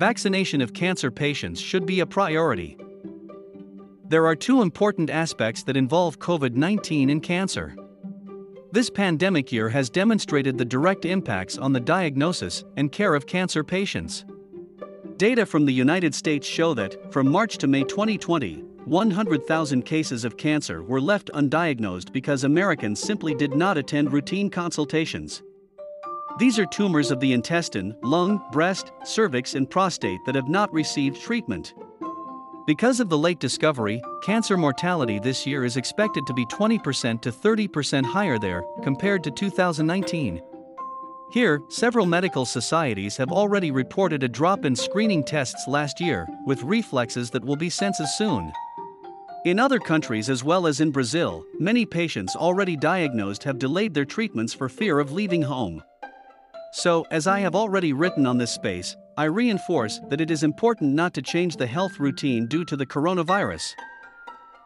vaccination of cancer patients should be a priority. There are two important aspects that involve COVID 19 and cancer. This pandemic year has demonstrated the direct impacts on the diagnosis and care of cancer patients. Data from the United States show that, from March to May 2020, 100,000 cases of cancer were left undiagnosed because Americans simply did not attend routine consultations. These are tumors of the intestine, lung, breast, cervix, and prostate that have not received treatment. Because of the late discovery, cancer mortality this year is expected to be 20% to 30% higher there compared to 2019. Here, several medical societies have already reported a drop in screening tests last year, with reflexes that will be census soon. In other countries as well as in Brazil, many patients already diagnosed have delayed their treatments for fear of leaving home. So, as I have already written on this space, I reinforce that it is important not to change the health routine due to the coronavirus.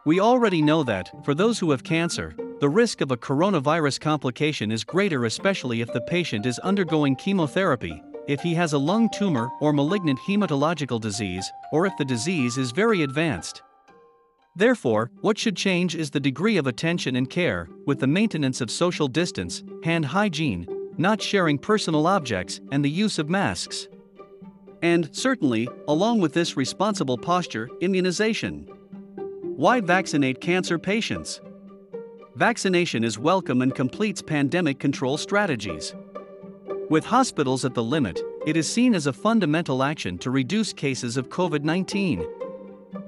We already know that, for those who have cancer, the risk of a coronavirus complication is greater, especially if the patient is undergoing chemotherapy, if he has a lung tumor or malignant hematological disease, or if the disease is very advanced. Therefore, what should change is the degree of attention and care, with the maintenance of social distance, hand hygiene, not sharing personal objects, and the use of masks. And, certainly, along with this responsible posture, immunization. Why vaccinate cancer patients? Vaccination is welcome and completes pandemic control strategies. With hospitals at the limit, it is seen as a fundamental action to reduce cases of COVID 19.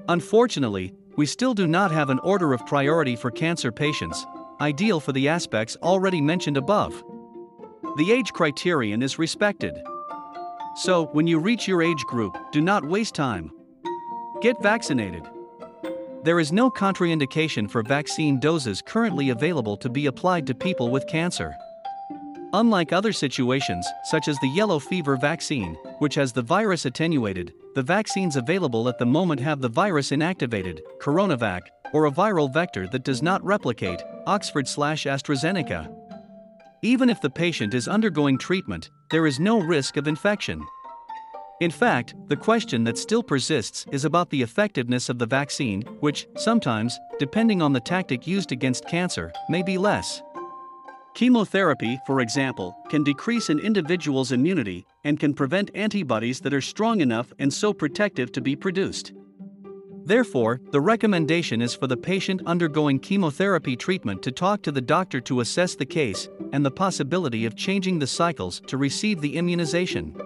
Unfortunately, we still do not have an order of priority for cancer patients, ideal for the aspects already mentioned above. The age criterion is respected. So, when you reach your age group, do not waste time. Get vaccinated. There is no contraindication for vaccine doses currently available to be applied to people with cancer. Unlike other situations, such as the yellow fever vaccine, which has the virus attenuated, the vaccines available at the moment have the virus inactivated, coronavac, or a viral vector that does not replicate, Oxford slash AstraZeneca. Even if the patient is undergoing treatment, there is no risk of infection. In fact, the question that still persists is about the effectiveness of the vaccine, which, sometimes, depending on the tactic used against cancer, may be less. Chemotherapy, for example, can decrease an individual's immunity and can prevent antibodies that are strong enough and so protective to be produced. Therefore, the recommendation is for the patient undergoing chemotherapy treatment to talk to the doctor to assess the case and the possibility of changing the cycles to receive the immunization.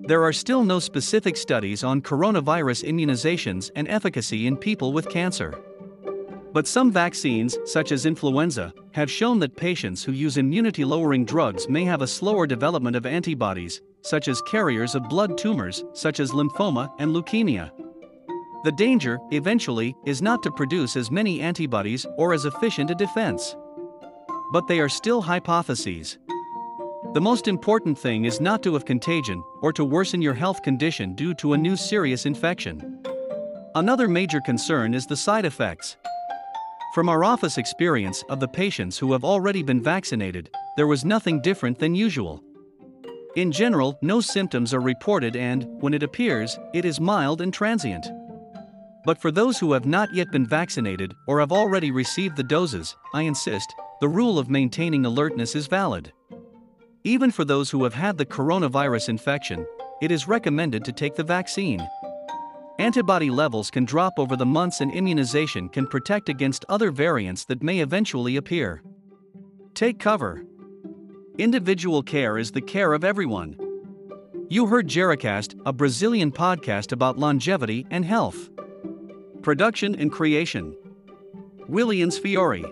There are still no specific studies on coronavirus immunizations and efficacy in people with cancer. But some vaccines, such as influenza, have shown that patients who use immunity lowering drugs may have a slower development of antibodies, such as carriers of blood tumors, such as lymphoma and leukemia. The danger, eventually, is not to produce as many antibodies or as efficient a defense. But they are still hypotheses. The most important thing is not to have contagion or to worsen your health condition due to a new serious infection. Another major concern is the side effects. From our office experience of the patients who have already been vaccinated, there was nothing different than usual. In general, no symptoms are reported, and, when it appears, it is mild and transient. But for those who have not yet been vaccinated or have already received the doses, I insist, the rule of maintaining alertness is valid. Even for those who have had the coronavirus infection, it is recommended to take the vaccine. Antibody levels can drop over the months, and immunization can protect against other variants that may eventually appear. Take cover. Individual care is the care of everyone. You heard Gericast, a Brazilian podcast about longevity and health. Production and creation Williams Fiore.